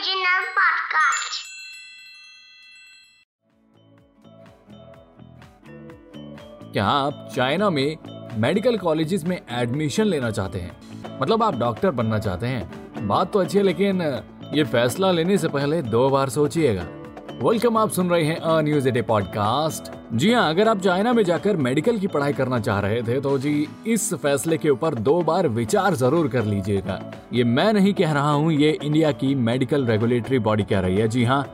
Original podcast. क्या आप China में मेडिकल कॉलेजेस में एडमिशन लेना चाहते हैं। मतलब आप डॉक्टर बनना चाहते हैं। बात तो अच्छी है, लेकिन ये फैसला लेने से पहले दो बार सोचिएगा। वेलकम आप सुन रहे हैं अ न्यूज़ एडे पॉडकास्ट जी हाँ अगर आप चाइना में जाकर मेडिकल की पढ़ाई करना चाह रहे थे तो जी, इस फैसले के ऊपर दो बार विचार ज़रूर कर लीजिएगा। ये मैं नहीं कह रहा हूँ, ये इंडिया की मेडिकल रेगुलेटरी बॉडी कह रही है। जी हाँ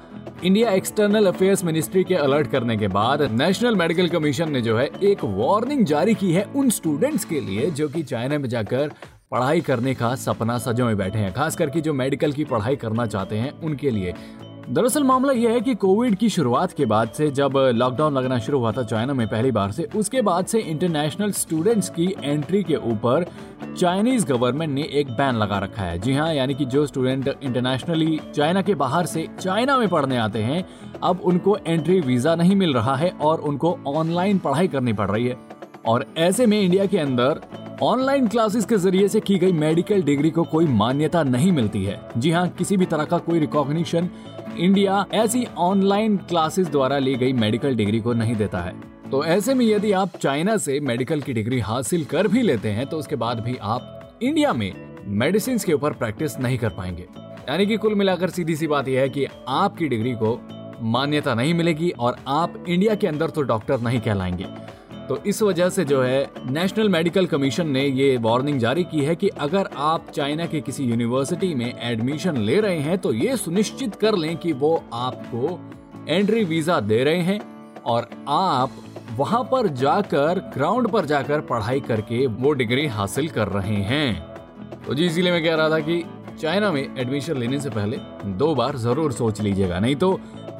इंडिया एक्सटर्नल अफेयर्स मिनिस्ट्री के अलर्ट करने के बाद नेशनल मेडिकल कमीशन ने जो है एक वार्निंग जारी की है उन स्टूडेंट्स के लिए, जो कि चाइना में जाकर पढ़ाई करने का सपना सजोए बैठे हैं। खास करके जो मेडिकल की पढ़ाई करना चाहते हैं, उनके लिए। दरअसल मामला यह है कि कोविड की शुरुआत के बाद से जब लॉकडाउन लगना शुरू हुआ था चाइना में पहली बार से, उसके बाद से इंटरनेशनल स्टूडेंट्स की एंट्री के ऊपर चाइनीज़ गवर्नमेंट ने एक बैन लगा रखा है। जी हाँ यानी कि जो स्टूडेंट इंटरनेशनली चाइना के बाहर से चाइना में पढ़ने आते हैं, अब उनको एंट्री वीज़ा नहीं मिल रहा है और उनको ऑनलाइन पढ़ाई करनी पड़ रही है। और ऐसे में इंडिया के अंदर ऑनलाइन क्लासेस के ज़रिए से की गई मेडिकल डिग्री को कोई मान्यता नहीं मिलती है। जी हाँ किसी भी तरह का कोई रिकॉग्निशन इंडिया ऐसी ऑनलाइन क्लासेस द्वारा ली गई मेडिकल डिग्री को नहीं देता है। तो ऐसे में यदि आप चाइना से मेडिकल की डिग्री हासिल कर भी लेते हैं तो उसके बाद भी आप इंडिया में मेडिसिन के ऊपर प्रैक्टिस नहीं कर पाएँगे। यानी कि कुल मिलाकर सीधी सी बात यह है कि आपकी डिग्री को मान्यता नहीं मिलेगी और आप इंडिया के अंदर तो डॉक्टर नहीं कहलाएँगे। तो इस वजह से जो है नेशनल मेडिकल कमीशन ने ये वार्निंग जारी की है कि अगर आप चाइना के किसी यूनिवर्सिटी में एडमिशन ले रहे हैं तो ये सुनिश्चित कर लें कि वो आपको एंट्री वीज़ा दे रहे हैं और आप वहाँ पर जाकर ग्राउंड पर जाकर पढ़ाई करके वो डिग्री हासिल कर रहे हैं। तो जी, इसीलिए मैं कह रहा था कि चाइना में एडमिशन लेने से पहले दो बार ज़रूर सोच लीजिएगा, नहीं तो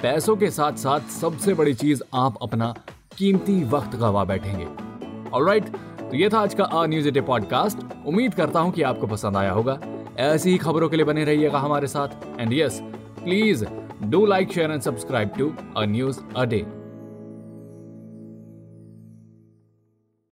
पैसों के साथ साथ सबसे बड़ी चीज़ आप अपना कीमती वक्त गवा बैठेंगे। ऑलराइट तो ये था आज का आ न्यूज़ डे पॉडकास्ट उम्मीद करता हूँ कि आपको पसंद आया होगा। ऐसी ही खबरों के लिए बने रहिएगा हमारे साथ। And yes please do like share and subscribe to a news a day